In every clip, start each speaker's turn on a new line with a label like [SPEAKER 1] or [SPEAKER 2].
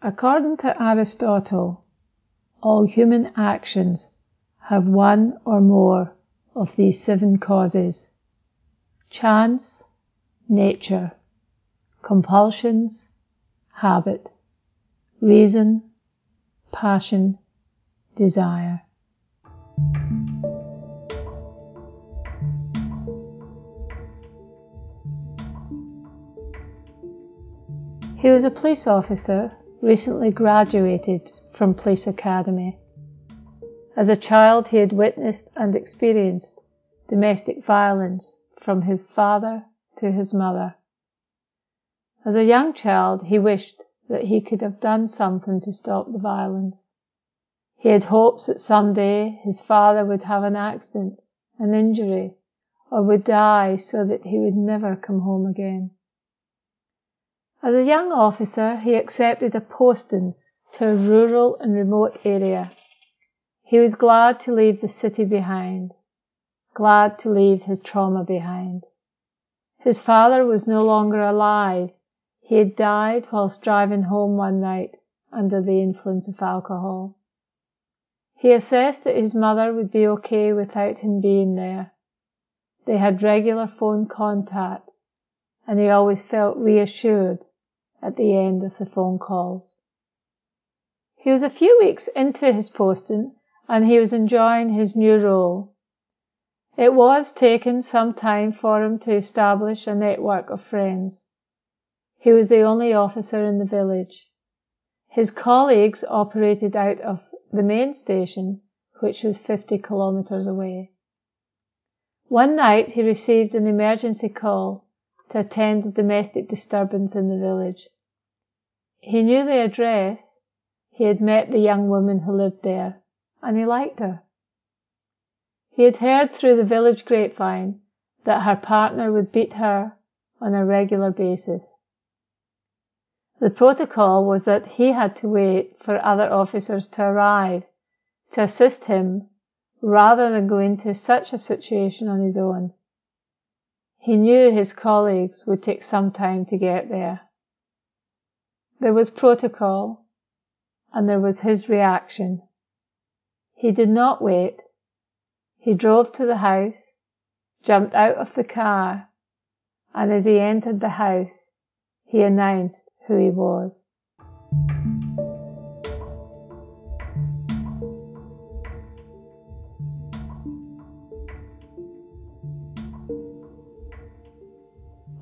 [SPEAKER 1] According to Aristotle, all human actions have one or more of these seven causes chance, nature, compulsions, habit, reason, passion, desire. He was a police officer, recently graduated from Police Academy. As a child, he had witnessed and experienced domestic violence from his father to his mother. As a young child, he wished that he could have done something to stop the violence. He had hopes that someday his father would have an accident, an injury, or would die so that he would never come home again. As a young officer, he accepted a posting to a rural and remote area. He was glad to leave the city behind, glad to leave his trauma behind. His father was no longer alive. He had died whilst driving home one night under the influence of alcohol. He assessed that his mother would be okay without him being there. They had regular phone contact and he always felt reassured at the end of the phone calls. He was a few weeks into his posting and he was enjoying his new role. It was taking some time for him to establish a network of friends. He was the only officer in the village. His colleagues operated out of the main station, which was 50 kilometers away. One night he received an emergency call to attend a domestic disturbance in the village. He knew the address. He had met the young woman who lived there, and he liked her. He had heard through the village grapevine that her partner would beat her on a regular basis. The protocol was that he had to wait for other officers to arrive to assist him rather than go into such a situation on his own. He knew his colleagues would take some time to get there. There was protocol and there was his reaction. He did not wait. He drove to the house, jumped out of the car, and as he entered the house, he announced who he was.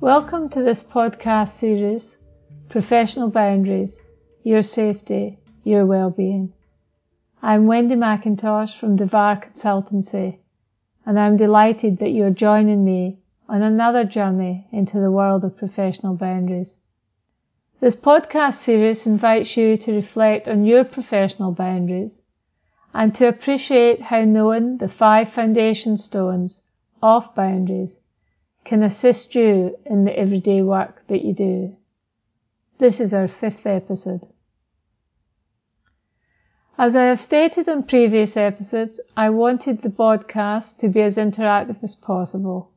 [SPEAKER 1] Welcome to this podcast series, Professional Boundaries, Your Safety, Your Wellbeing. I'm Wendy McIntosh from Devar Consultancy, and I'm delighted that you're joining me on another journey into the world of professional boundaries. This podcast series invites you to reflect on your professional boundaries and to appreciate how knowing the five foundation stones of boundaries can assist you in the everyday work that you do. This is our fifth episode. As I have stated on previous episodes, I wanted the podcast to be as interactive as possible.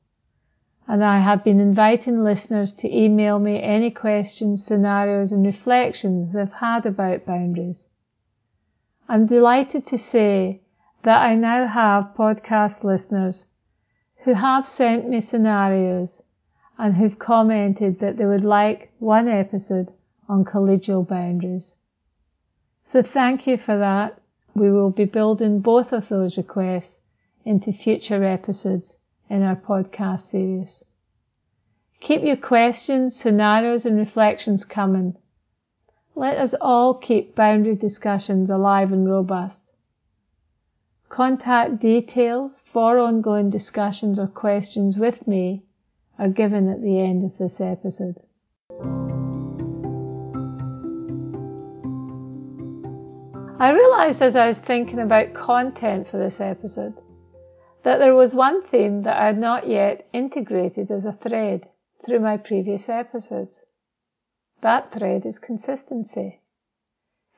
[SPEAKER 1] And I have been inviting listeners to email me any questions, scenarios and reflections they've had about boundaries. I'm delighted to say that I now have podcast listeners who have sent me scenarios and who've commented that they would like one episode on collegial boundaries. So thank you for that. We will be building both of those requests into future episodes in our podcast series. Keep your questions, scenarios and reflections coming. Let us all keep boundary discussions alive and robust. Contact details for ongoing discussions or questions with me are given at the end of this episode. I realised as I was thinking about content for this episode that there was one theme that I had not yet integrated as a thread through my previous episodes. That thread is consistency.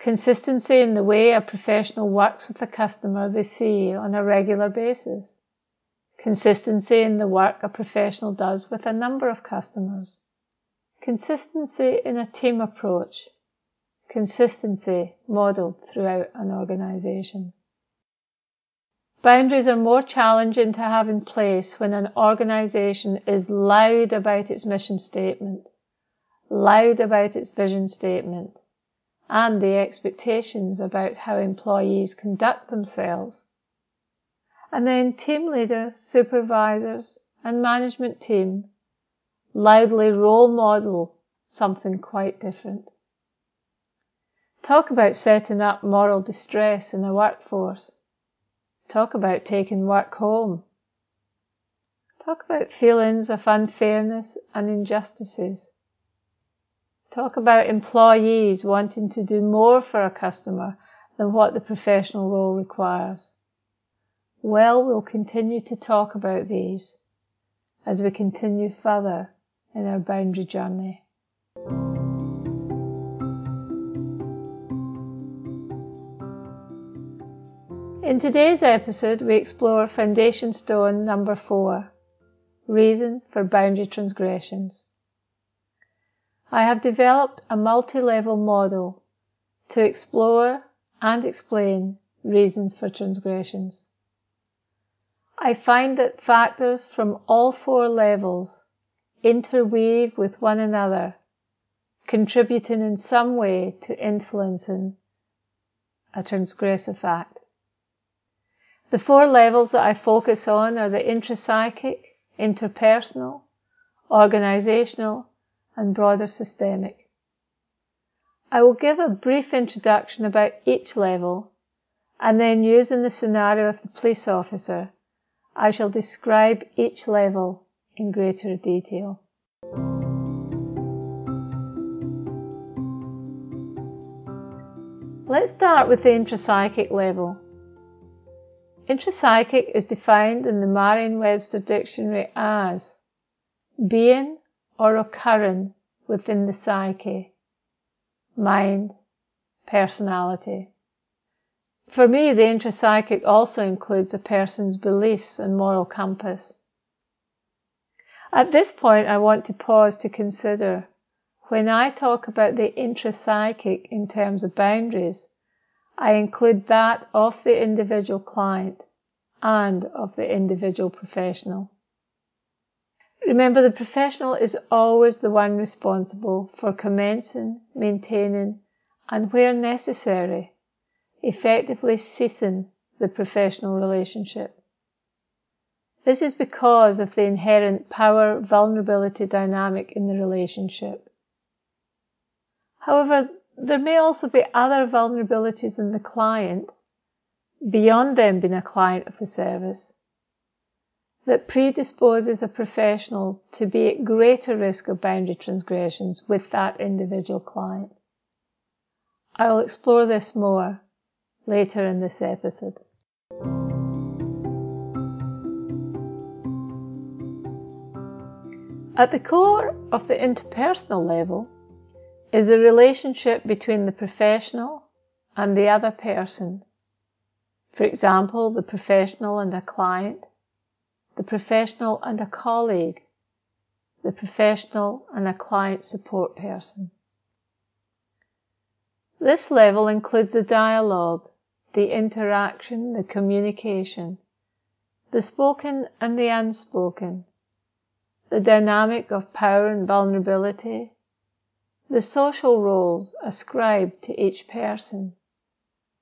[SPEAKER 1] Consistency in the way a professional works with a customer they see on a regular basis. Consistency in the work a professional does with a number of customers. Consistency in a team approach. consistency modelled throughout an organisation. Boundaries are more challenging to have in place when an organisation is loud about its mission statement, loud about its vision statement, and the expectations about how employees conduct themselves. And then team leaders, supervisors, and management team loudly role model something quite different. Talk about setting up moral distress in a workforce. Talk about taking work home. Talk about feelings of unfairness and injustices. Talk about employees wanting to do more for a customer than what the professional role requires. Well, we'll continue to talk about these as we continue further in our boundary journey. In today's episode, we explore foundation stone number four reasons for boundary transgressions. I have developed a multi level model to explore and explain reasons for transgressions. I find that factors from all four levels interweave with one another, contributing in some way to influencing a transgressive act. The four levels that I focus on are the intrapsychic, interpersonal, organizational, and broader systemic. I will give a brief introduction about each level and then using the scenario of the police officer, I shall describe each level in greater detail. Let's start with the intrapsychic level. Intrapsychic is defined in the Merriam-Webster dictionary as being or occurring within the psyche, mind, personality. For me, the intrapsychic also includes a person's beliefs and moral compass. At this point, I want to pause to consider when I talk about the intrapsychic in terms of boundaries, I include that of the individual client and of the individual professional. Remember, the professional is always the one responsible for commencing, maintaining, and where necessary, effectively ceasing the professional relationship. This is because of the inherent power vulnerability dynamic in the relationship. However, there may also be other vulnerabilities in the client, beyond them being a client of the service, that predisposes a professional to be at greater risk of boundary transgressions with that individual client. I will explore this more later in this episode. At the core of the interpersonal level is a relationship between the professional and the other person. For example, the professional and a client, the professional and a colleague, the professional and a client support person. This level includes the dialogue, the interaction, the communication, the spoken and the unspoken, the dynamic of power and vulnerability, the social roles ascribed to each person,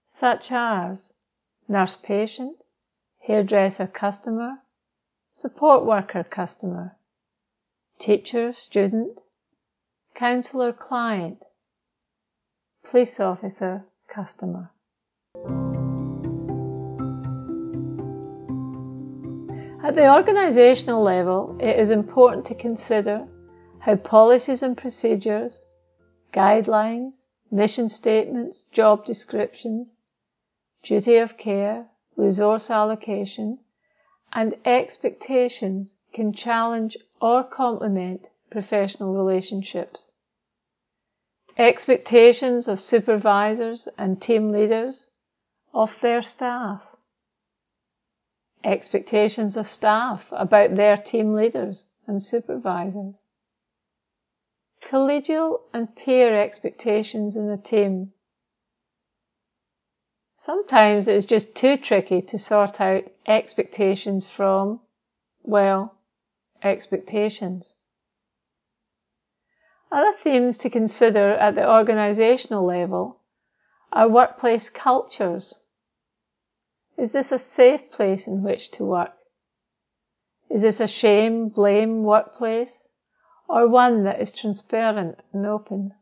[SPEAKER 1] such as nurse patient, hairdresser customer, support worker customer, teacher student, counsellor client, police officer customer. At the organisational level, it is important to consider how policies and procedures guidelines, mission statements, job descriptions, duty of care, resource allocation, and expectations can challenge or complement professional relationships. Expectations of supervisors and team leaders of their staff. Expectations of staff about their team leaders and supervisors collegial and peer expectations in a team. Sometimes it's just too tricky to sort out expectations from, well, expectations. Other themes to consider at the organisational level are workplace cultures. Is this a safe place in which to work? Is this a shame, blame workplace or one that is transparent and open?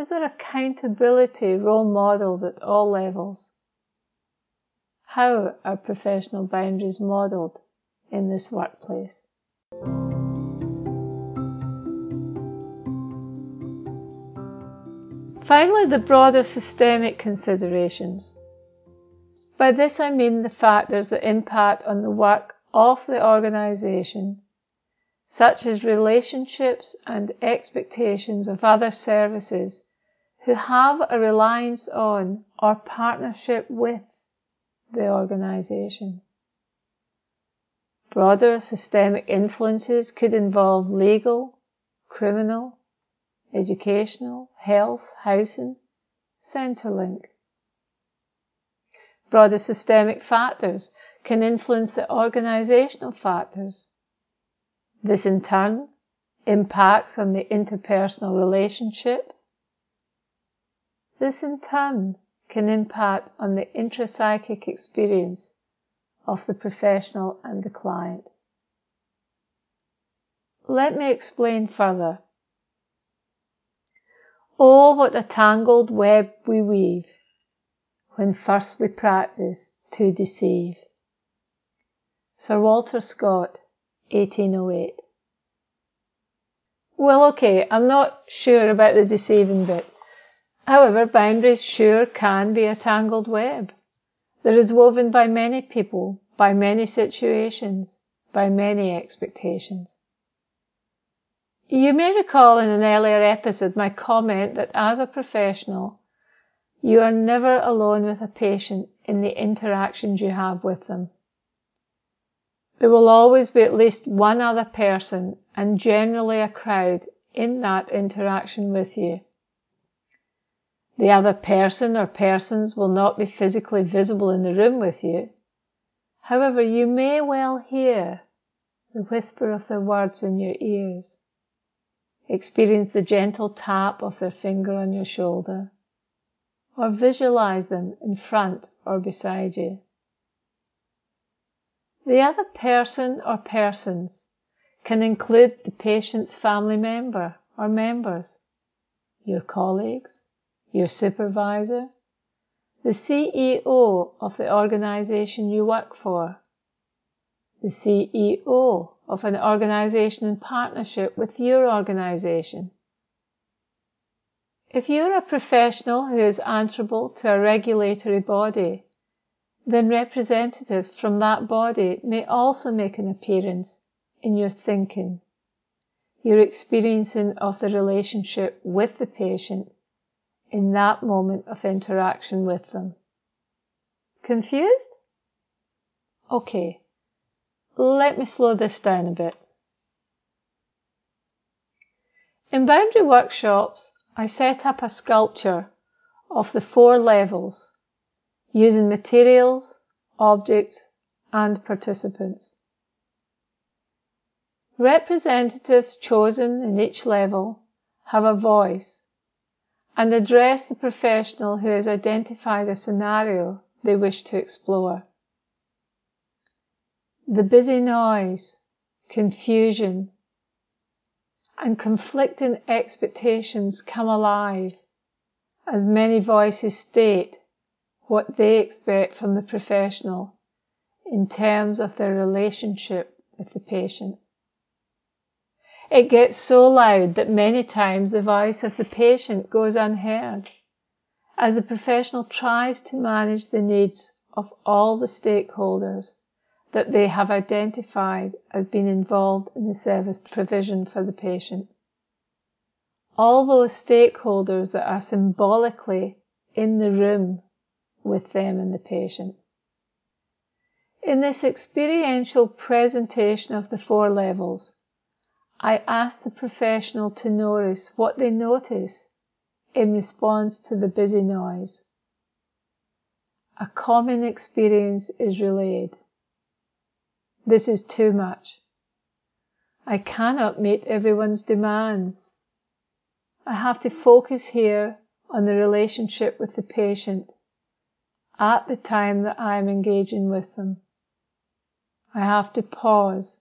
[SPEAKER 1] Is there accountability role modelled at all levels? How are professional boundaries modelled in this workplace? Finally, the broader systemic considerations. By this I mean the factors that impact on the work of the organisation, such as relationships and expectations of other services who have a reliance on or partnership with the organisation. Broader systemic influences could involve legal, criminal, educational, health, housing, Centrelink. Broader systemic factors can influence the organisational factors. This in turn impacts on the interpersonal relationship. This in turn can impact on the intrapsychic experience of the professional and the client. Let me explain further. Oh, what a tangled web we weave when first we practice to deceive. Sir Walter Scott, 1808. Well, okay, I'm not sure about the deceiving bit. However, boundaries sure can be a tangled web that is woven by many people, by many situations, by many expectations. You may recall in an earlier episode my comment that as a professional, you are never alone with a patient in the interactions you have with them. There will always be at least one other person and generally a crowd in that interaction with you. The other person or persons will not be physically visible in the room with you. However, you may well hear the whisper of their words in your ears. Experience the gentle tap of their finger on your shoulder, or visualize them in front or beside you. The other person or persons can include the patient's family member or members, your colleagues, your supervisor, the CEO of the organization you work for, the CEO of an organization in partnership with your organization. If you're a professional who is answerable to a regulatory body, then representatives from that body may also make an appearance in your thinking, your experiencing of the relationship with the patient in that moment of interaction with them. Confused? Okay, let me slow this down a bit. In boundary workshops, I set up a sculpture of the four levels using materials, objects, and participants. Representatives chosen in each level have a voice and address the professional who has identified a scenario they wish to explore. The busy noise, confusion, and conflicting expectations come alive as many voices state what they expect from the professional in terms of their relationship with the patient. It gets so loud that many times the voice of the patient goes unheard as the professional tries to manage the needs of all the stakeholders that they have identified as being involved in the service provision for the patient. All those stakeholders that are symbolically in the room with them and the patient. In this experiential presentation of the four levels, I ask the professional to notice what they notice in response to the busy noise. A common experience is relayed. This is too much. I cannot meet everyone's demands. I have to focus here on the relationship with the patient at the time that I am engaging with them. I have to pause.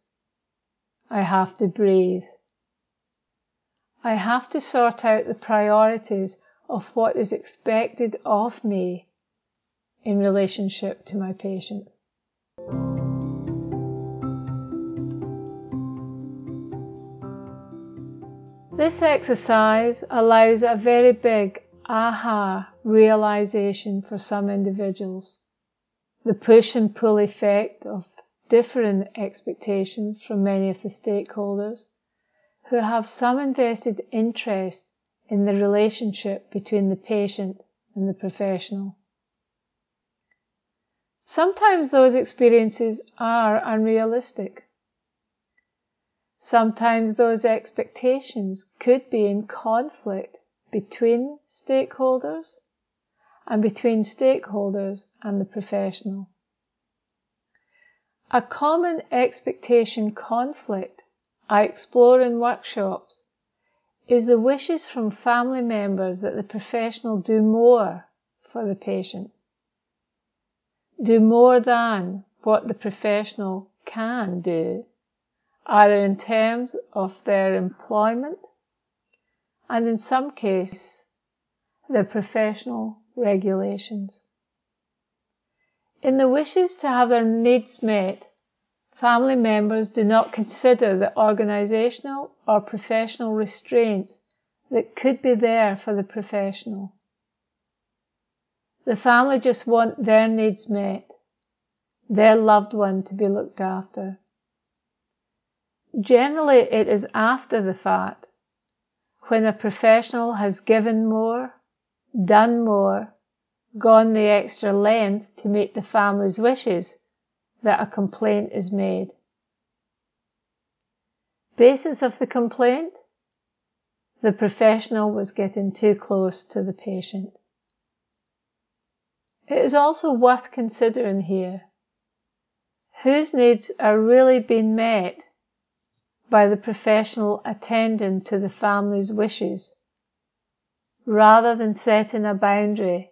[SPEAKER 1] I have to breathe. I have to sort out the priorities of what is expected of me in relationship to my patient. This exercise allows a very big aha realization for some individuals. The push and pull effect of different expectations from many of the stakeholders who have some invested interest in the relationship between the patient and the professional. Sometimes those experiences are unrealistic. Sometimes those expectations could be in conflict between stakeholders and between stakeholders and the professional. A common expectation conflict I explore in workshops is the wishes from family members that the professional do more for the patient. Do more than what the professional can do, either in terms of their employment and in some cases their professional regulations. In the wishes to have their needs met, family members do not consider the organizational or professional restraints that could be there for the professional. The family just want their needs met, their loved one to be looked after. Generally, it is after the fact, when a professional has given more, done more, gone the extra length to meet the family's wishes that a complaint is made. Basis of the complaint? The professional was getting too close to the patient. It is also worth considering here whose needs are really being met by the professional attending to the family's wishes rather than setting a boundary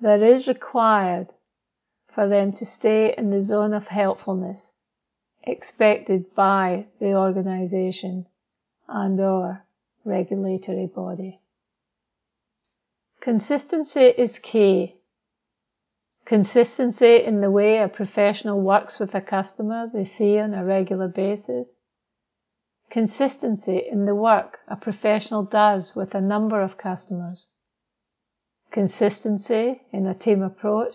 [SPEAKER 1] that is required for them to stay in the zone of helpfulness expected by the organization and or regulatory body. Consistency is key. Consistency in the way a professional works with a customer they see on a regular basis. Consistency in the work a professional does with a number of customers consistency in a team approach,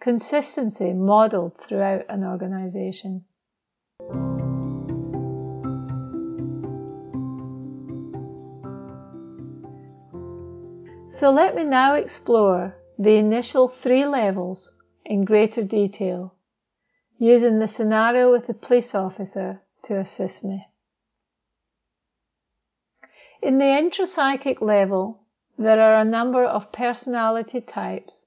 [SPEAKER 1] consistency modeled throughout an organization. So let me now explore the initial three levels in greater detail, using the scenario with the police officer to assist me. In the intrapsychic level, there are a number of personality types,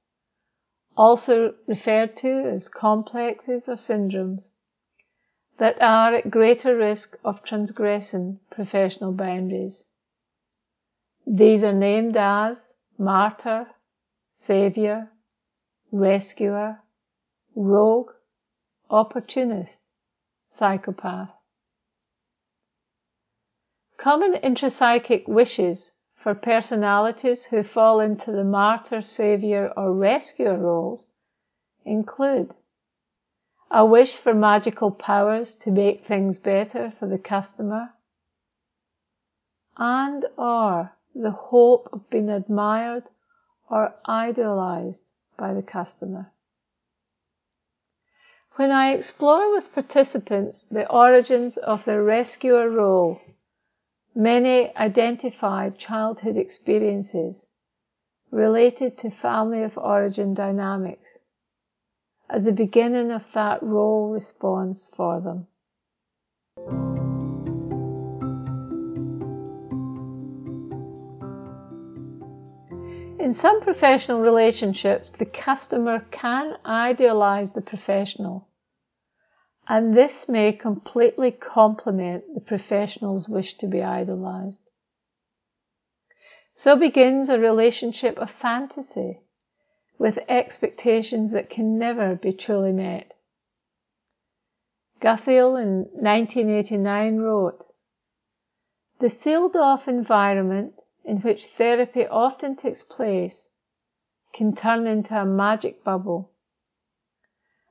[SPEAKER 1] also referred to as complexes or syndromes, that are at greater risk of transgressing professional boundaries. These are named as martyr, savior, rescuer, rogue, opportunist, psychopath. Common intrapsychic wishes for personalities who fall into the martyr, savior, or rescuer roles include a wish for magical powers to make things better for the customer and or the hope of being admired or idolized by the customer. When I explore with participants the origins of the rescuer role Many identified childhood experiences related to family of origin dynamics as the beginning of that role response for them. In some professional relationships, the customer can idealise the professional and this may completely complement the professional's wish to be idolized. So begins a relationship of fantasy with expectations that can never be truly met. Gutheil in 1989 wrote, The sealed off environment in which therapy often takes place can turn into a magic bubble,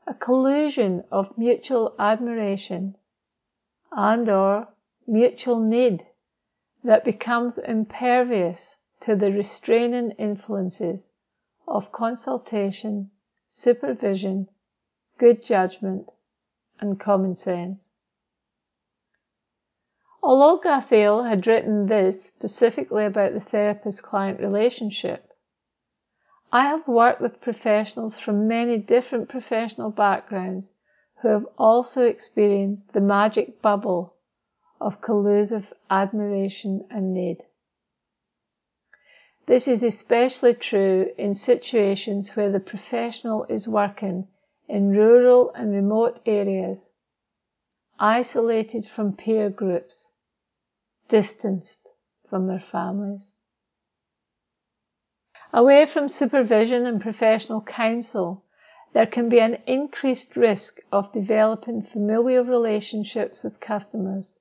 [SPEAKER 1] a collusion of mutual admiration and or mutual need that becomes impervious to the restraining influences of consultation, supervision, good judgment, and common sense. Although Gutheil had written this specifically about the therapist client relationship, I have worked with professionals from many different professional backgrounds who have also experienced the magic bubble of collusive admiration and need. This is especially true in situations where the professional is working in rural and remote areas, isolated from peer groups, distanced from their families. Away from supervision and professional counsel, there can be an increased risk of developing familial relationships with customers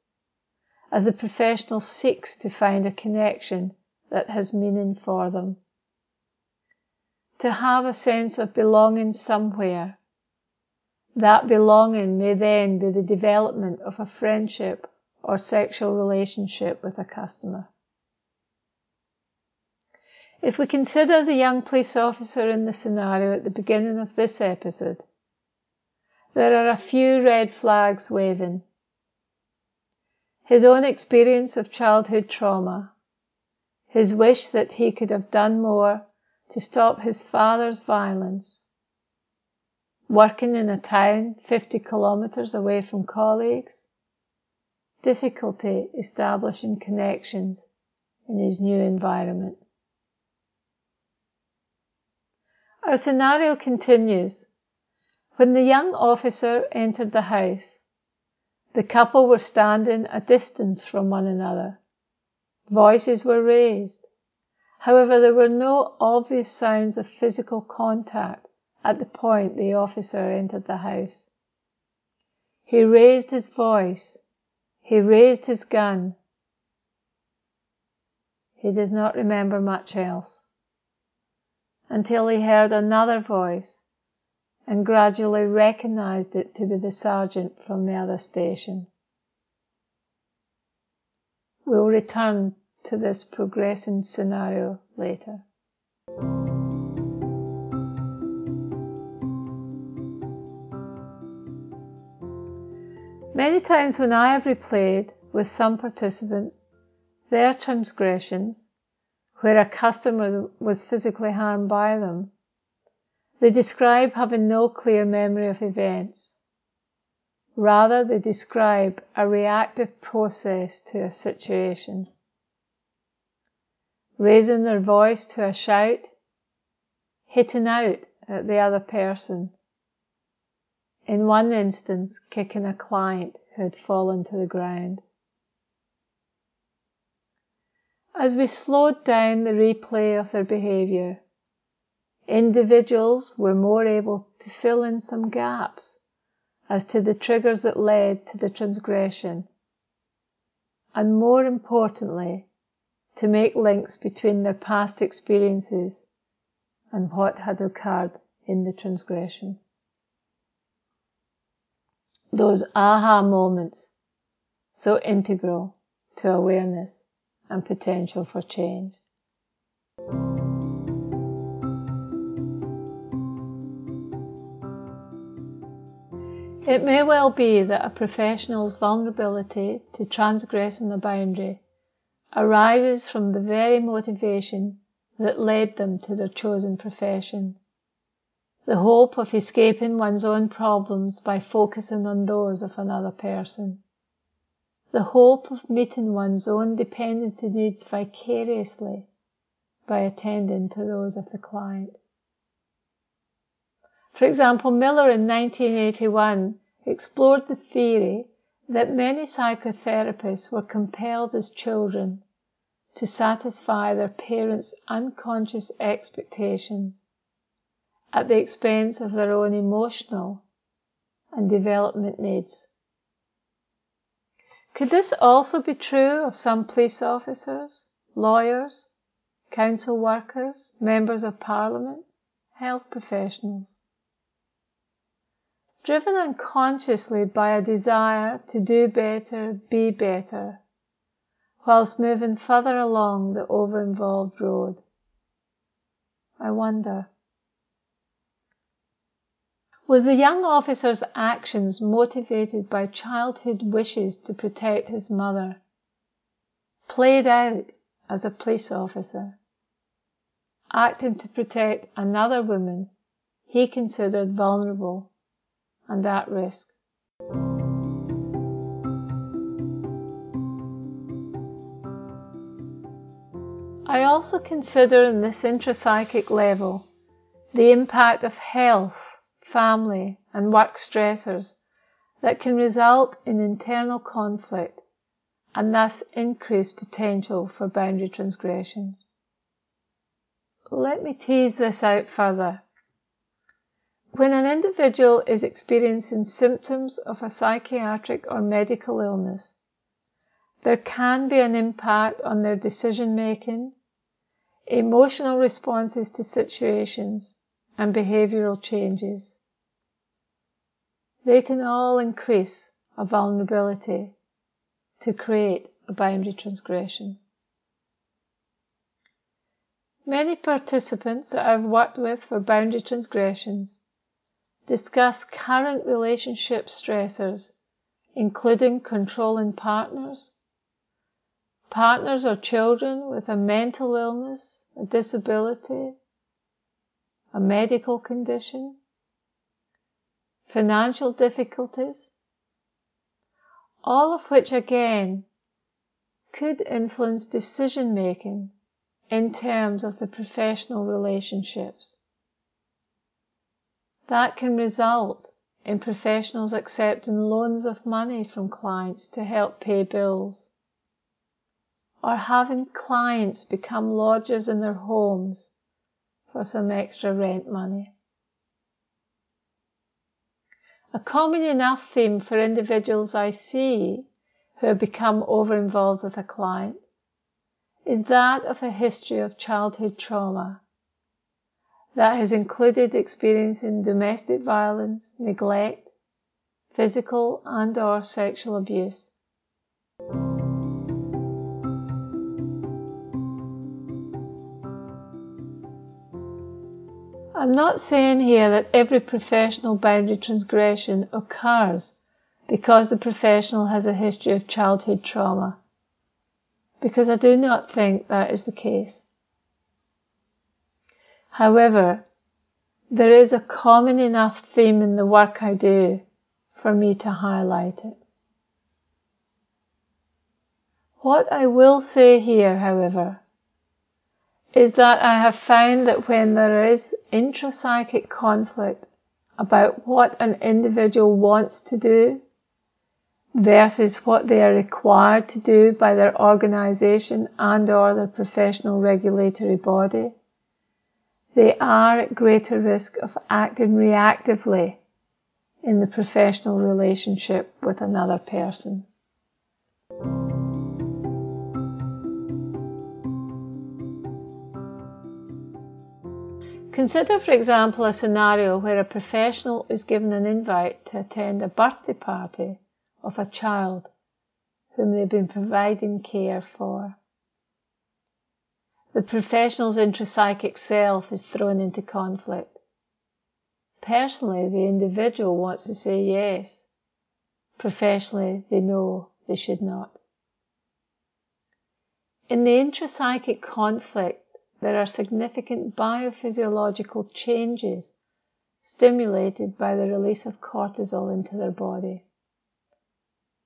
[SPEAKER 1] as the professional seeks to find a connection that has meaning for them. To have a sense of belonging somewhere. That belonging may then be the development of a friendship or sexual relationship with a customer. If we consider the young police officer in the scenario at the beginning of this episode, there are a few red flags waving. His own experience of childhood trauma, his wish that he could have done more to stop his father's violence, working in a town 50 kilometres away from colleagues, difficulty establishing connections in his new environment. Our scenario continues. When the young officer entered the house, the couple were standing a distance from one another. Voices were raised. However, there were no obvious signs of physical contact at the point the officer entered the house. He raised his voice. He raised his gun. He does not remember much else until he heard another voice and gradually recognized it to be the sergeant from the other station. We'll return to this progressing scenario later. Many times when I have replayed with some participants their transgressions where a customer was physically harmed by them, they describe having no clear memory of events. Rather, they describe a reactive process to a situation. Raising their voice to a shout, hitting out at the other person. In one instance, kicking a client who had fallen to the ground. As we slowed down the replay of their behaviour, individuals were more able to fill in some gaps as to the triggers that led to the transgression, and more importantly, to make links between their past experiences and what had occurred in the transgression. Those aha moments, so integral to awareness and potential for change. It may well be that a professional's vulnerability to transgressing a boundary arises from the very motivation that led them to their chosen profession. The hope of escaping one's own problems by focusing on those of another person. The hope of meeting one's own dependency needs vicariously by attending to those of the client. For example, Miller in 1981 explored the theory that many psychotherapists were compelled as children to satisfy their parents' unconscious expectations at the expense of their own emotional and development needs. Could this also be true of some police officers, lawyers, council workers, members of parliament, health professionals? driven unconsciously by a desire to do better, be better, whilst moving further along the over-involved road. I wonder. Was the young officer's actions motivated by childhood wishes to protect his mother, played out as a police officer, acting to protect another woman he considered vulnerable and at risk. I also consider in this intrapsychic level the impact of health, family, and work stressors that can result in internal conflict and thus increase potential for boundary transgressions. Let me tease this out further. When an individual is experiencing symptoms of a psychiatric or medical illness, there can be an impact on their decision making, emotional responses to situations, and behavioral changes. They can all increase a vulnerability to create a boundary transgression. Many participants that I've worked with for boundary transgressions Discuss current relationship stressors, including controlling partners, partners or children with a mental illness, a disability, a medical condition, financial difficulties, all of which again could influence decision making in terms of the professional relationships. That can result in professionals accepting loans of money from clients to help pay bills, or having clients become lodgers in their homes for some extra rent money. A common enough theme for individuals I see who have become over involved with a client is that of a history of childhood trauma that has included experiencing domestic violence, neglect, physical and or sexual abuse. I'm not saying here that every professional boundary transgression occurs because the professional has a history of childhood trauma, because I do not think that is the case. However, there is a common enough theme in the work I do for me to highlight it. What I will say here, however, is that I have found that when there is intrapsychic conflict about what an individual wants to do versus what they are required to do by their organisation and or their professional regulatory body, they are at greater risk of acting reactively in the professional relationship with another person. Consider, for example, a scenario where a professional is given an invite to attend a birthday party of a child whom they've been providing care for. The professional's intrapsychic self is thrown into conflict. Personally, the individual wants to say yes. Professionally, they know they should not. In the intrapsychic conflict, there are significant biophysiological changes stimulated by the release of cortisol into their body.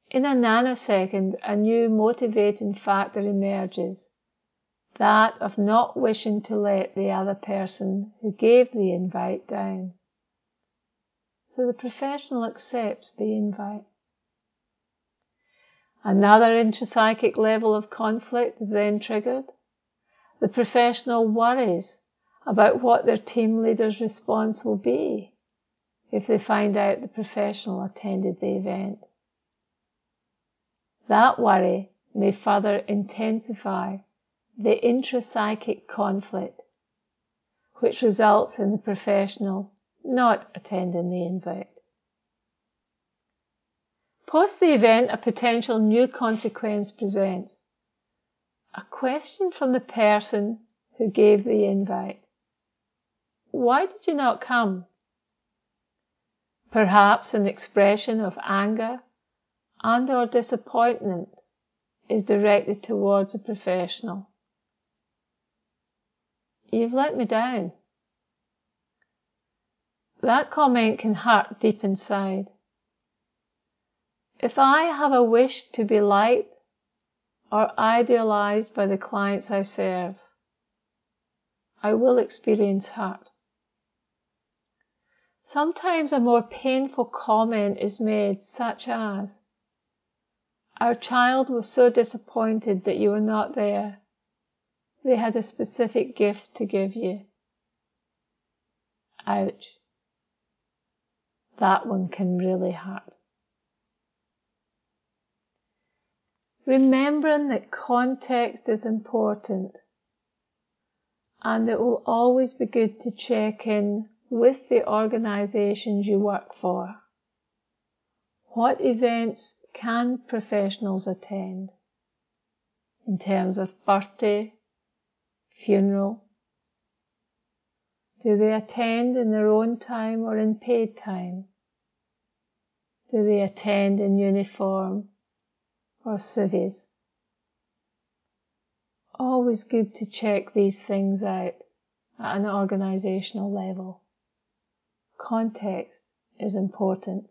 [SPEAKER 1] In a nanosecond, a new motivating factor emerges that of not wishing to let the other person who gave the invite down. So the professional accepts the invite. Another intrapsychic level of conflict is then triggered. The professional worries about what their team leader's response will be if they find out the professional attended the event. That worry may further intensify the intrapsychic conflict, which results in the professional not attending the invite. Post the event, a potential new consequence presents. A question from the person who gave the invite. Why did you not come? Perhaps an expression of anger and or disappointment is directed towards a professional. You've let me down. That comment can hurt deep inside. If I have a wish to be liked or idealized by the clients I serve, I will experience hurt. Sometimes a more painful comment is made, such as, Our child was so disappointed that you were not there. They had a specific gift to give you. Ouch. That one can really hurt. Remembering that context is important and it will always be good to check in with the organizations you work for. What events can professionals attend in terms of birthday, funeral? Do they attend in their own time or in paid time? Do they attend in uniform or civvies? Always good to check these things out at an organizational level. Context is important.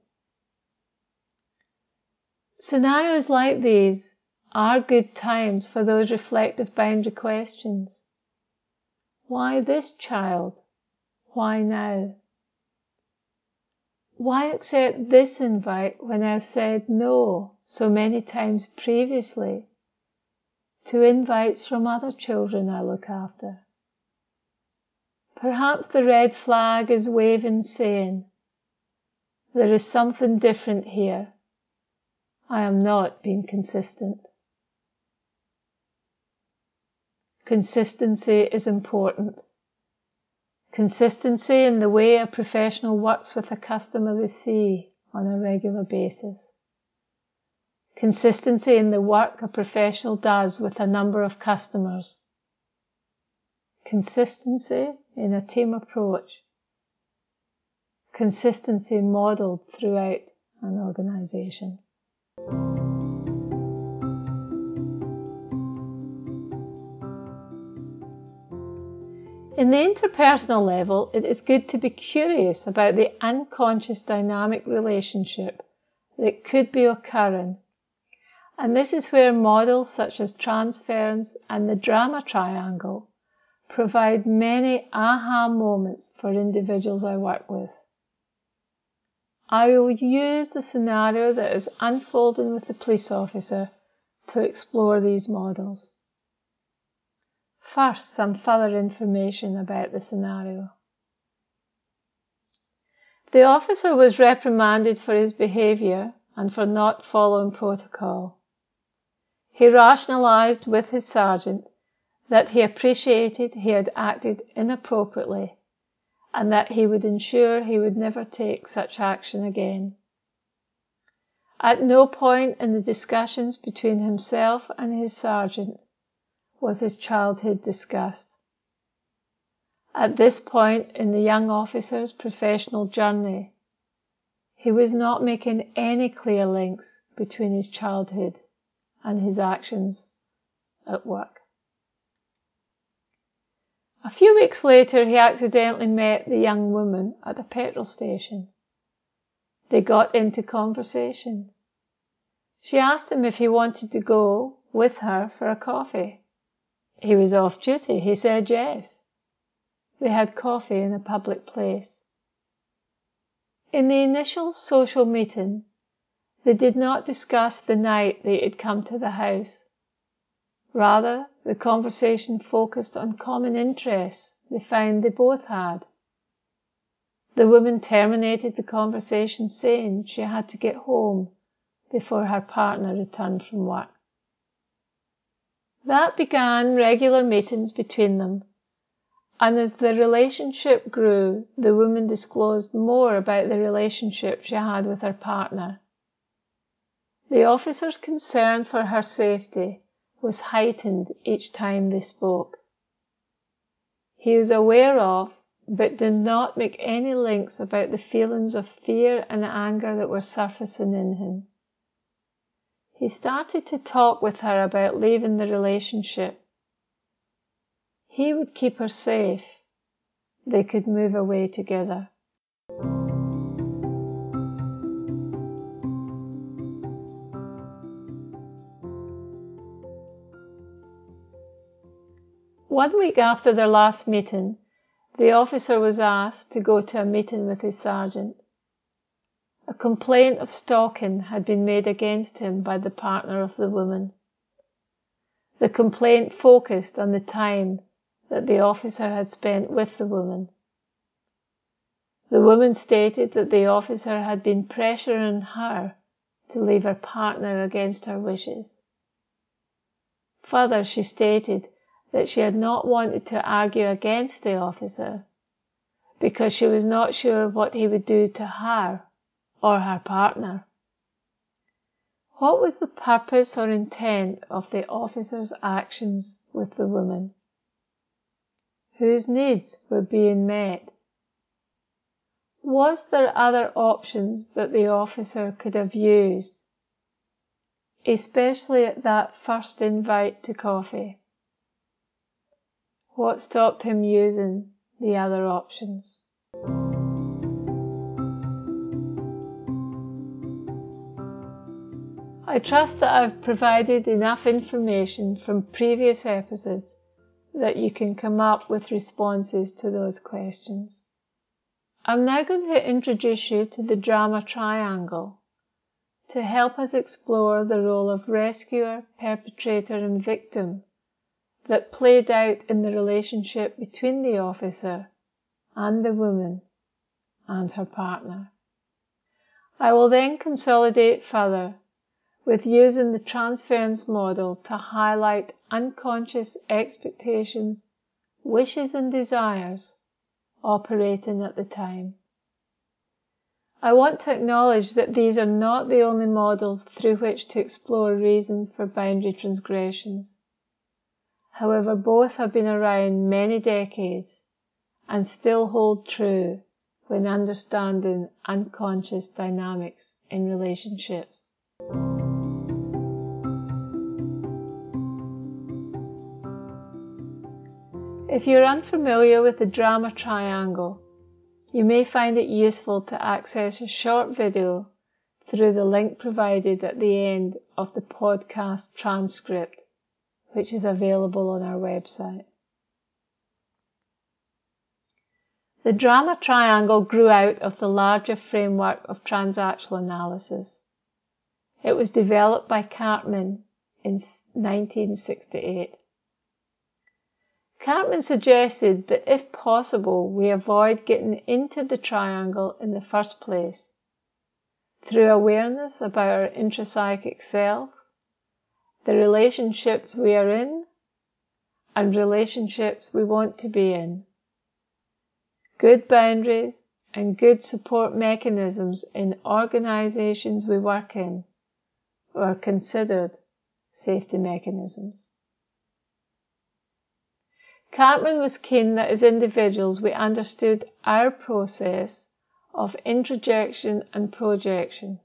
[SPEAKER 1] Scenarios like these are good times for those reflective boundary questions. Why this child? Why now? Why accept this invite when I've said no so many times previously to invites from other children I look after? Perhaps the red flag is waving saying, there is something different here. I am not being consistent. Consistency is important. Consistency in the way a professional works with a customer they see on a regular basis. Consistency in the work a professional does with a number of customers consistency in a team approach, consistency modeled throughout an organization. In the interpersonal level, it is good to be curious about the unconscious dynamic relationship that could be occurring. And this is where models such as transference and the drama triangle provide many aha moments for individuals I work with. I will use the scenario that is unfolding with the police officer to explore these models. First, some further information about the scenario. The officer was reprimanded for his behaviour and for not following protocol. He rationalised with his sergeant that he appreciated he had acted inappropriately and that he would ensure he would never take such action again. At no point in the discussions between himself and his sergeant was his childhood discussed. At this point in the young officer's professional journey, he was not making any clear links between his childhood actions at work. A few weeks later, he accidentally met the young woman at the petrol station. They got into conversation. She asked him if he wanted to go with her for a coffee. He was off duty. He said yes. They had coffee in a public place. In the initial social meeting, they did not discuss the night they had come to the house. Rather, the conversation focused on common interests they found they both had. The woman terminated the conversation saying she had to get home before her partner returned from work. That began regular meetings between them, and as the relationship grew, the woman disclosed more about the relationship she had with her partner. The officer's concern for her safety was heightened each time they spoke. He was aware of, but did not make any links about the feelings of fear and anger that were surfacing in him. He started to talk with her about leaving the relationship. He would keep her safe. They could move away together. One week after their last meeting, the officer was asked to go to a meeting with his sergeant. A complaint of stalking had been made against him by the partner of the woman. The complaint focused on the time that the officer had spent with the woman. The woman stated that the officer had been pressuring her to leave her partner against her wishes. Further, she stated that she had not wanted to argue against the officer because she was not sure what he would do to her or her partner. What was the purpose or intent of the officer's actions with the woman? Whose needs were being met? Was there other options that the officer could have used, especially at that first invite to coffee? What stopped him using the other options? I trust that I've provided enough information from previous episodes that you can come up with responses to those questions. I'm now going to introduce you to the drama triangle to help us explore the role of rescuer, perpetrator, and victim that played out in the relationship between the officer and the woman and her partner. I will then consolidate further with using the transference model to highlight unconscious expectations, wishes and desires operating at the time. I want to acknowledge that these are not the only models through which to explore reasons for boundary transgressions. However, both have been around many decades and still hold true when understanding unconscious dynamics in relationships. If you're unfamiliar with the drama triangle, you may find it useful to access a short video through the link provided at the end of the podcast transcript, which is available on our website. The drama triangle grew out of the larger framework of transactional analysis. It was developed by Karpman in 1968. Karpman suggested that if possible, we avoid getting into the triangle in the first place through awareness about our intrapsychic self, the relationships we are in, and relationships we want to be in. Good boundaries and good support mechanisms in organizations we work in are considered safety mechanisms. Karpman was keen that as individuals we understood our process of introjection and projection.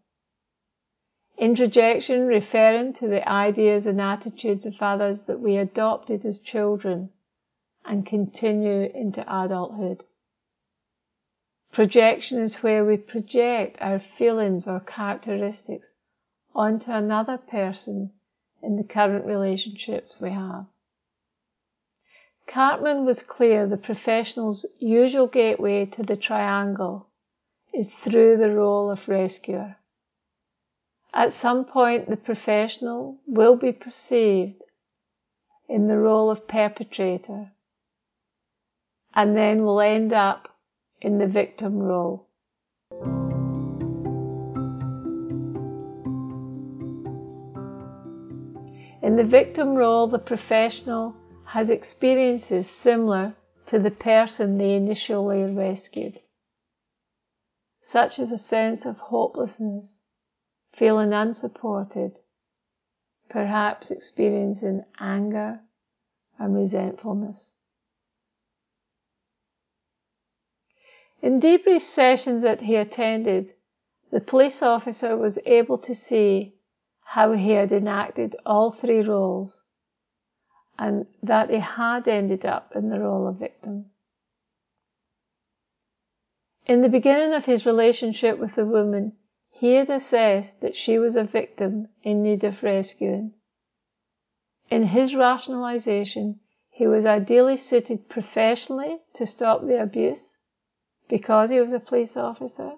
[SPEAKER 1] Introjection referring to the ideas and attitudes of others that we adopted as children and continue into adulthood. Projection is where we project our feelings or characteristics onto another person in the current relationships we have. Karpman was clear the professional's usual gateway to the triangle is through the role of rescuer. At some point, the professional will be perceived in the role of perpetrator and then will end up in the victim role. In the victim role, the professional has experiences similar to the person they initially rescued, such as a sense of hopelessness, feeling unsupported, perhaps experiencing anger and resentfulness. In debrief sessions that he attended, the police officer was able to see how he had enacted all three roles and that he had ended up in the role of victim. In the beginning of his relationship with the woman, he had assessed that she was a victim in need of rescuing. In his rationalization, he was ideally suited professionally to stop the abuse because he was a police officer,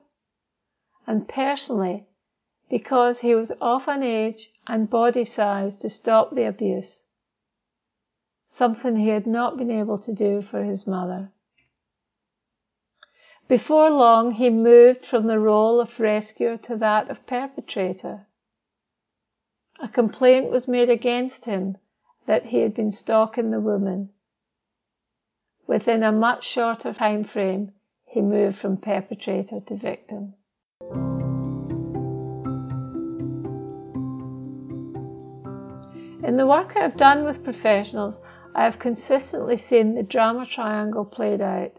[SPEAKER 1] and personally because he was of an age and body size to stop the abuse something he had not been able to do for his mother. Before long, he moved from the role of rescuer to that of perpetrator. A complaint was made against him that he had been stalking the woman. Within a much shorter time frame, he moved from perpetrator to victim. In the work I have done with professionals, I have consistently seen the drama triangle played out.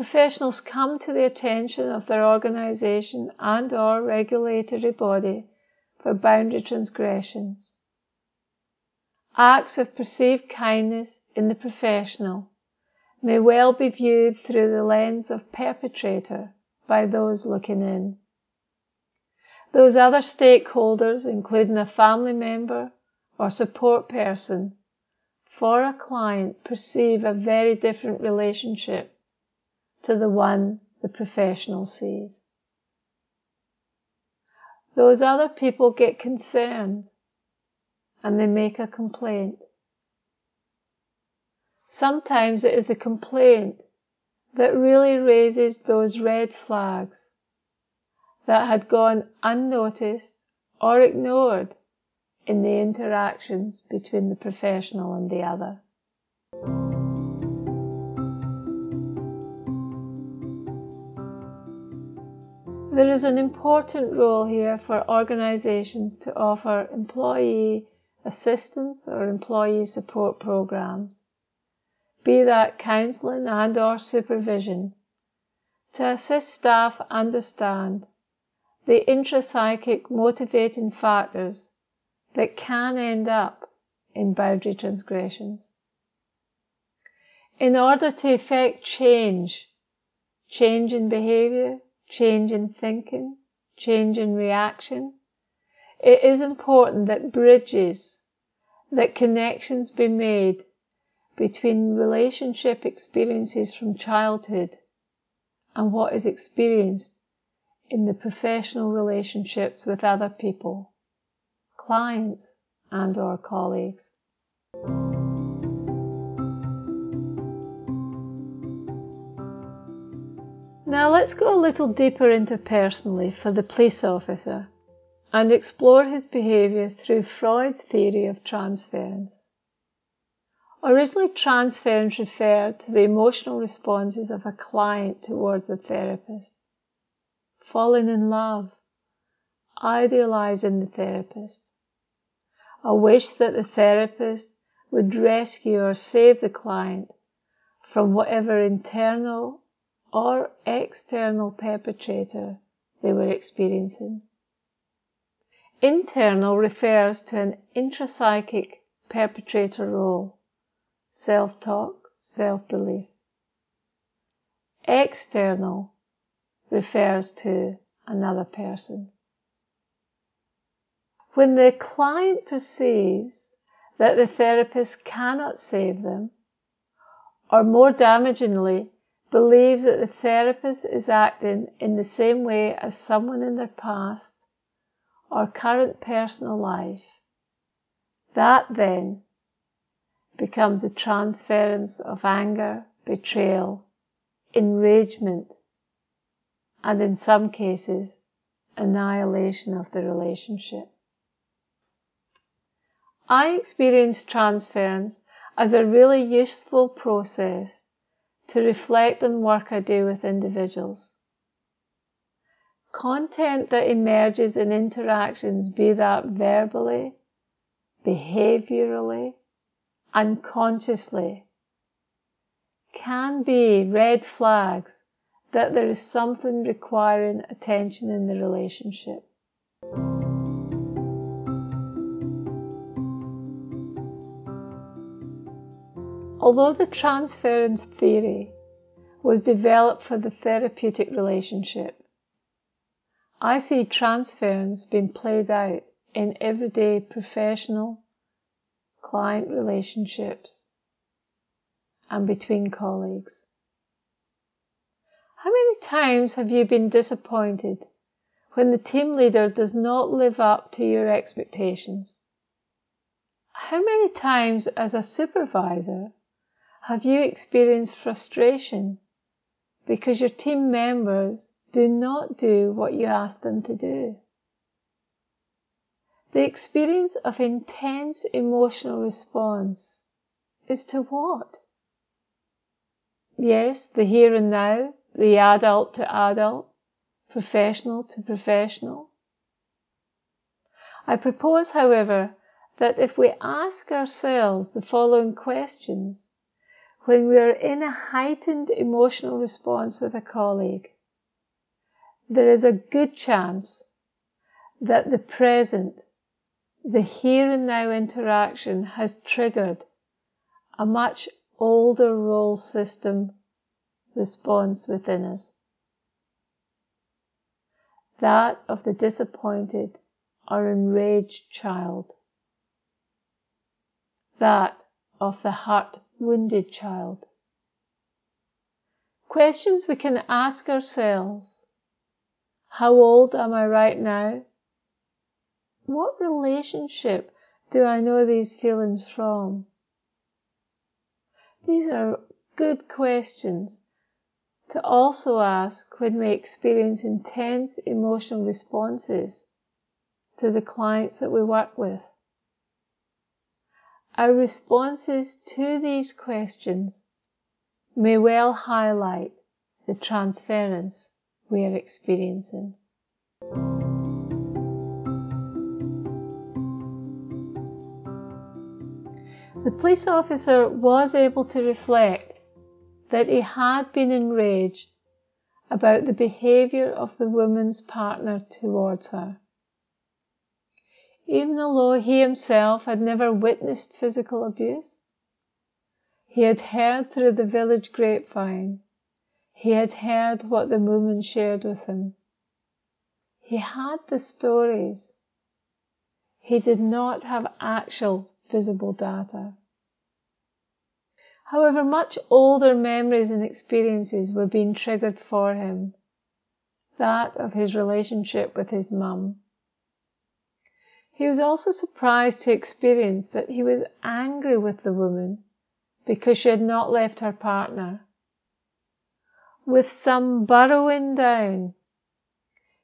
[SPEAKER 1] Professionals come to the attention of their organisation and or regulatory body for boundary transgressions. Acts of perceived kindness in the professional may well be viewed through the lens of perpetrator by those looking in. Those other stakeholders, including a family member or support person, for a client perceive a very different relationship to the one the professional sees. Those other people get concerned and they make a complaint. Sometimes it is the complaint that really raises those red flags that had gone unnoticed or ignored in the interactions between the professional and the other. There is an important role here for organisations to offer employee assistance or employee support programs, be that counselling and or supervision, to assist staff understand the intrapsychic motivating factors that can end up in boundary transgressions. In order to effect change, change in behaviour, change in thinking, change in reaction, it is important that bridges, that connections be made between relationship experiences from childhood and what is experienced in the professional relationships with other people clients and or colleagues. Now let's go a little deeper into personally for the police officer and explore his behaviour through Freud's theory of transference. Originally, transference referred to the emotional responses of a client towards a therapist. Falling in love, idealizing the therapist, a wish that the therapist would rescue or save the client from whatever internal or external perpetrator they were experiencing. Internal refers to an intrapsychic perpetrator role, self-talk, self-belief. External refers to another person. When the client perceives that the therapist cannot save them, or more damagingly, believes that the therapist is acting in the same way as someone in their past or current personal life, that then becomes a transference of anger, betrayal, enragement, and in some cases, annihilation of the relationship. I experience transference as a really useful process to reflect on work I do with individuals. Content that emerges in interactions, be that verbally, behaviorally, unconsciously, can be red flags that there is something requiring attention in the relationship. Although the transference theory was developed for the therapeutic relationship, I see transference being played out in everyday professional client relationships and between colleagues. How many times have you been disappointed when the team leader does not live up to your expectations? How many times as a supervisor have you experienced frustration because your team members do not do what you ask them to do? The experience of intense emotional response is to what? Yes, the here and now, the adult to adult, professional to professional. I propose, however, that if we ask ourselves the following questions, when we are in a heightened emotional response with a colleague, there is a good chance that the present, the here and now interaction has triggered a much older role system response within us. That of the disappointed or enraged child. That of the hurt wounded child. Questions we can ask ourselves. How old am I right now? What relationship do I know these feelings from? These are good questions to also ask when we experience intense emotional responses to the clients that we work with. Our responses to these questions may well highlight the transference we are experiencing. The police officer was able to reflect that he had been enraged about the behaviour of the woman's partner towards her even though he himself had never witnessed physical abuse. He had heard through the village grapevine. He had heard what the woman shared with him. He had the stories. He did not have actual visible data. However, much older memories and experiences were being triggered for him. That of his relationship with his mum, he was also surprised to experience that he was angry with the woman because she had not left her partner. With some burrowing down,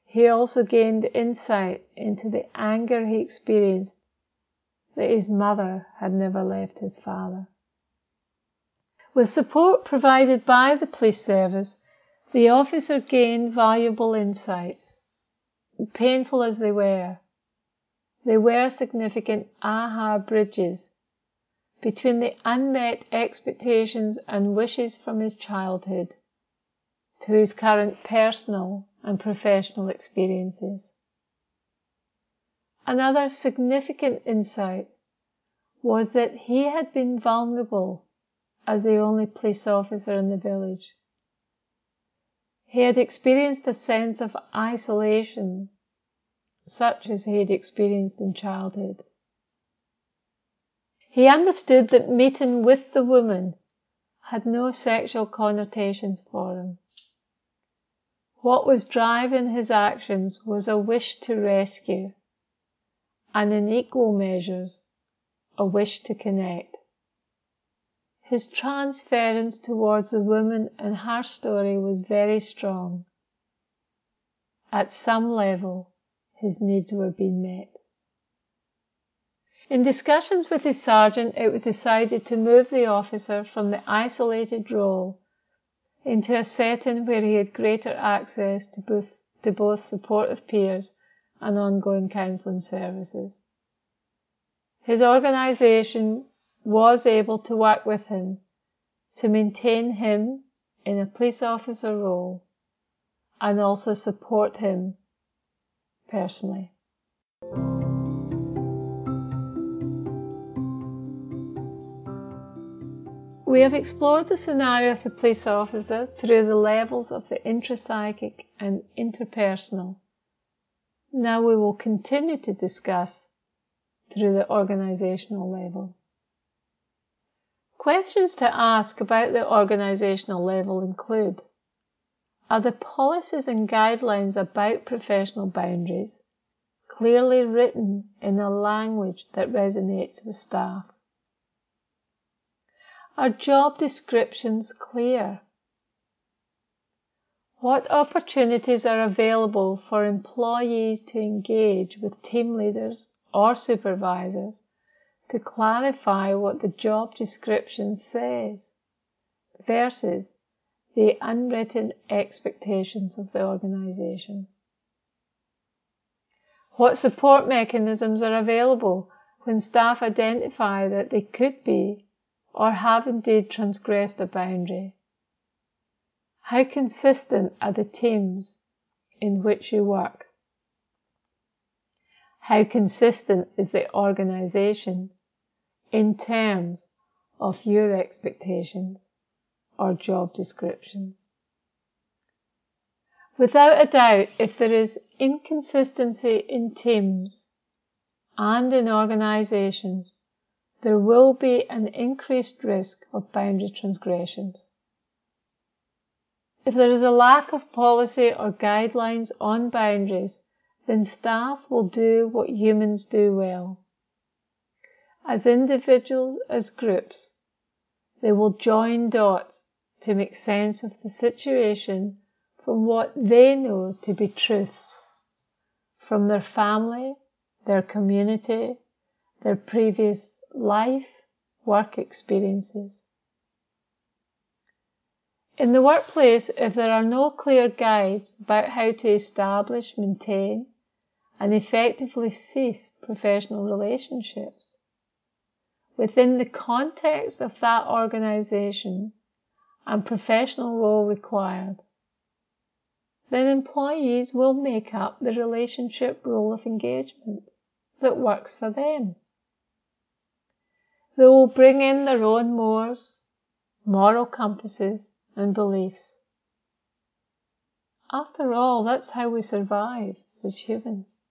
[SPEAKER 1] he also gained insight into the anger he experienced that his mother had never left his father. With support provided by the police service, the officer gained valuable insights, painful as they were. They were significant aha bridges between the unmet expectations and wishes from his childhood to his current personal and professional experiences. Another significant insight was that he had been vulnerable as the only police officer in the village. He had experienced a sense of isolation such as he had experienced in childhood. He understood that meeting with the woman had no sexual connotations for him. What was driving his actions was a wish to rescue, and in equal measures, a wish to connect. His transference towards the woman and her story was very strong. At some level, his needs were being met. In discussions with his sergeant, it was decided to move the officer from the isolated role into a setting where he had greater access to both, to both supportive peers and ongoing counselling services. His organisation was able to work with him to maintain him in a police officer role and also support him personally. We have explored the scenario of the police officer through the levels of the intrapsychic and interpersonal. Now we will continue to discuss through the organizational level. Questions to ask about the organizational level include Are the policies and guidelines about professional boundaries clearly written in a language that resonates with staff? Are job descriptions clear? What opportunities are available for employees to engage with team leaders or supervisors to clarify what the job description says versus the unwritten expectations of the organization? What support mechanisms are available when staff identify that they could be or have indeed transgressed a boundary? How consistent are the teams in which you work? How consistent is the organisation in terms of your expectations or job descriptions? Without a doubt, if there is inconsistency in teams and in organisations, there will be an increased risk of boundary transgressions. If there is a lack of policy or guidelines on boundaries, then staff will do what humans do well. As individuals, as groups, they will join dots to make sense of the situation from what they know to be truths, from their family, their community, their previous life, work experiences. In the workplace, if there are no clear guides about how to establish, maintain, and effectively cease professional relationships within the context of that organization and professional role required, then employees will make up the relationship role of engagement that works for them. They will bring in their own mores, moral compasses, and beliefs. After all, that's how we survive as humans.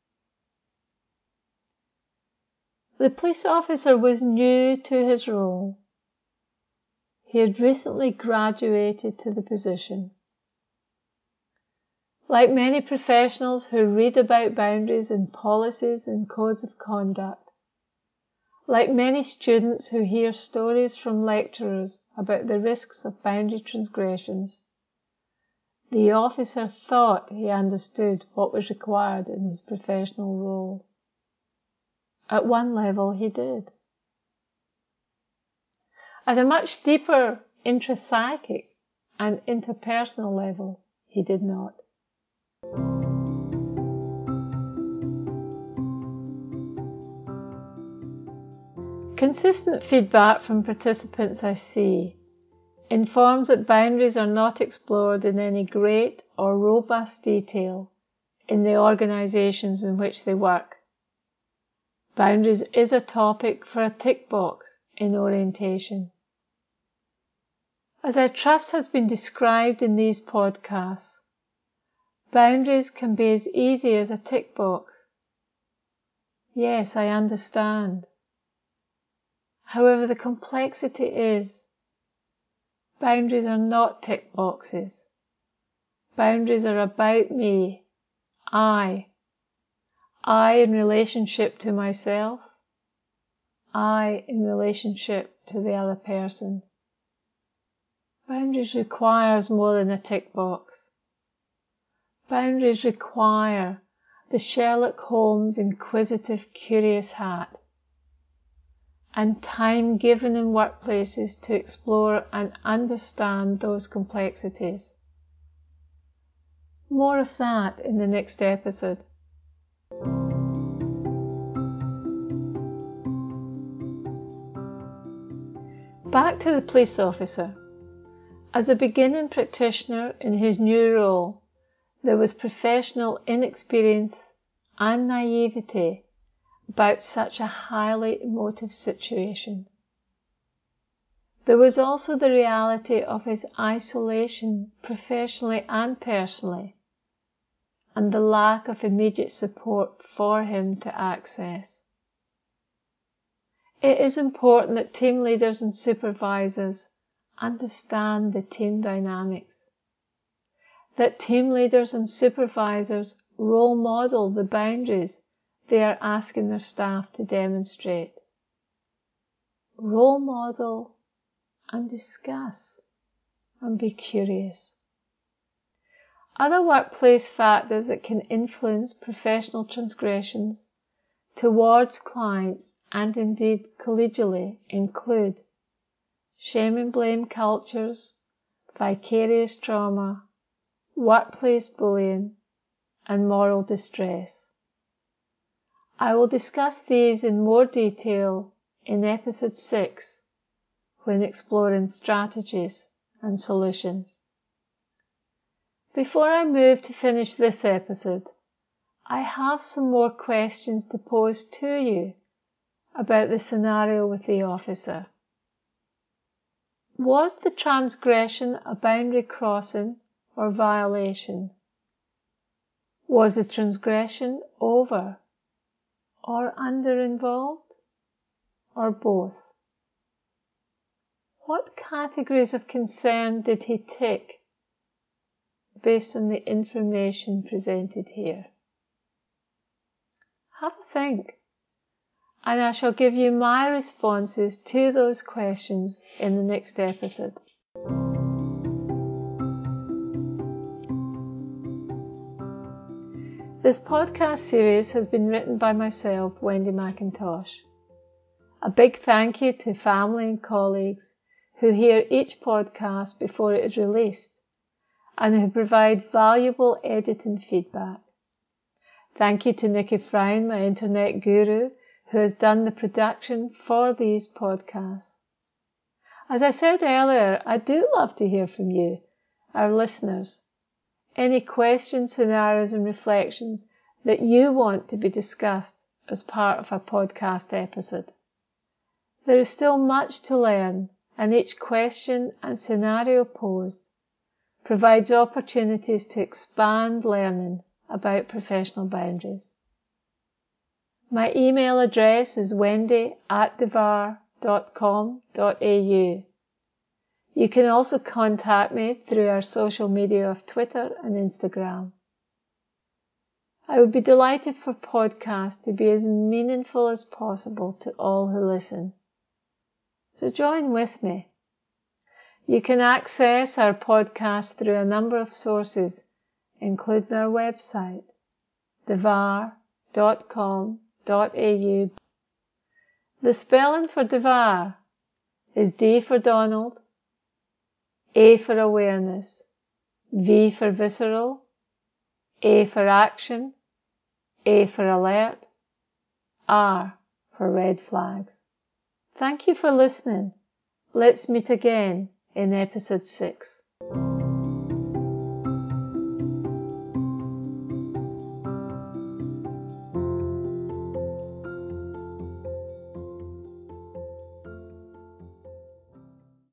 [SPEAKER 1] The police officer was new to his role. He had recently graduated to the position. Like many professionals who read about boundaries and policies and codes of conduct, like many students who hear stories from lecturers about the risks of boundary transgressions, the officer thought he understood what was required in his professional role. At one level, he did. At a much deeper intrapsychic and interpersonal level, he did not. Consistent feedback from participants I see informs that boundaries are not explored in any great or robust detail in the organisations in which they work. Boundaries is a topic for a tick box in orientation. As I trust has been described in these podcasts, boundaries can be as easy as a tick box. Yes, I understand. However, the complexity is boundaries are not tick boxes. Boundaries are about me, I. I in relationship to myself, I in relationship to the other person. Boundaries requires more than a tick box. Boundaries require the Sherlock Holmes inquisitive curious hat and time given in workplaces to explore and understand those complexities. More of that in the next episode. Back to the police officer. As a beginning practitioner in his new role, there was professional inexperience and naivety about such a highly emotive situation. There was also the reality of his isolation professionally and personally, and the lack of immediate support for him to access. It is important that team leaders and supervisors understand the team dynamics. That team leaders and supervisors role model the boundaries they are asking their staff to demonstrate. Role model and discuss and be curious. Other workplace factors that can influence professional transgressions towards clients and indeed collegially include shame and blame cultures, vicarious trauma, workplace bullying, and moral distress. I will discuss these in more detail in episode 6 when exploring strategies and solutions. Before I move to finish this episode, I have some more questions to pose to you about the scenario with the officer. Was the transgression a boundary crossing or violation? Was the transgression over or under involved or both? What categories of concern did he tick based on the information presented here? Have a think and I shall give you my responses to those questions in the next episode. This podcast series has been written by myself, Wendy McIntosh. A big thank you to family and colleagues who hear each podcast before it is released and who provide valuable editing feedback. Thank you to Nikki Frown, my internet guru, who has done the production for these podcasts. As I said earlier, I do love to hear from you, our listeners. Any questions, scenarios and reflections that you want to be discussed as part of a podcast episode. There is still much to learn and each question and scenario posed provides opportunities to expand learning about professional boundaries. My email address is wendy at davaar.com.au. You can also contact me through our social media of Twitter and Instagram. I would be delighted for podcasts to be as meaningful as possible to all who listen. So join with me. You can access our podcast through a number of sources, including our website, davaar.com au. The spelling for davaar is D for Donald, A for awareness, V for visceral, A for action, A for alert, R for red flags. Thank you for listening. Let's meet again in episode 6.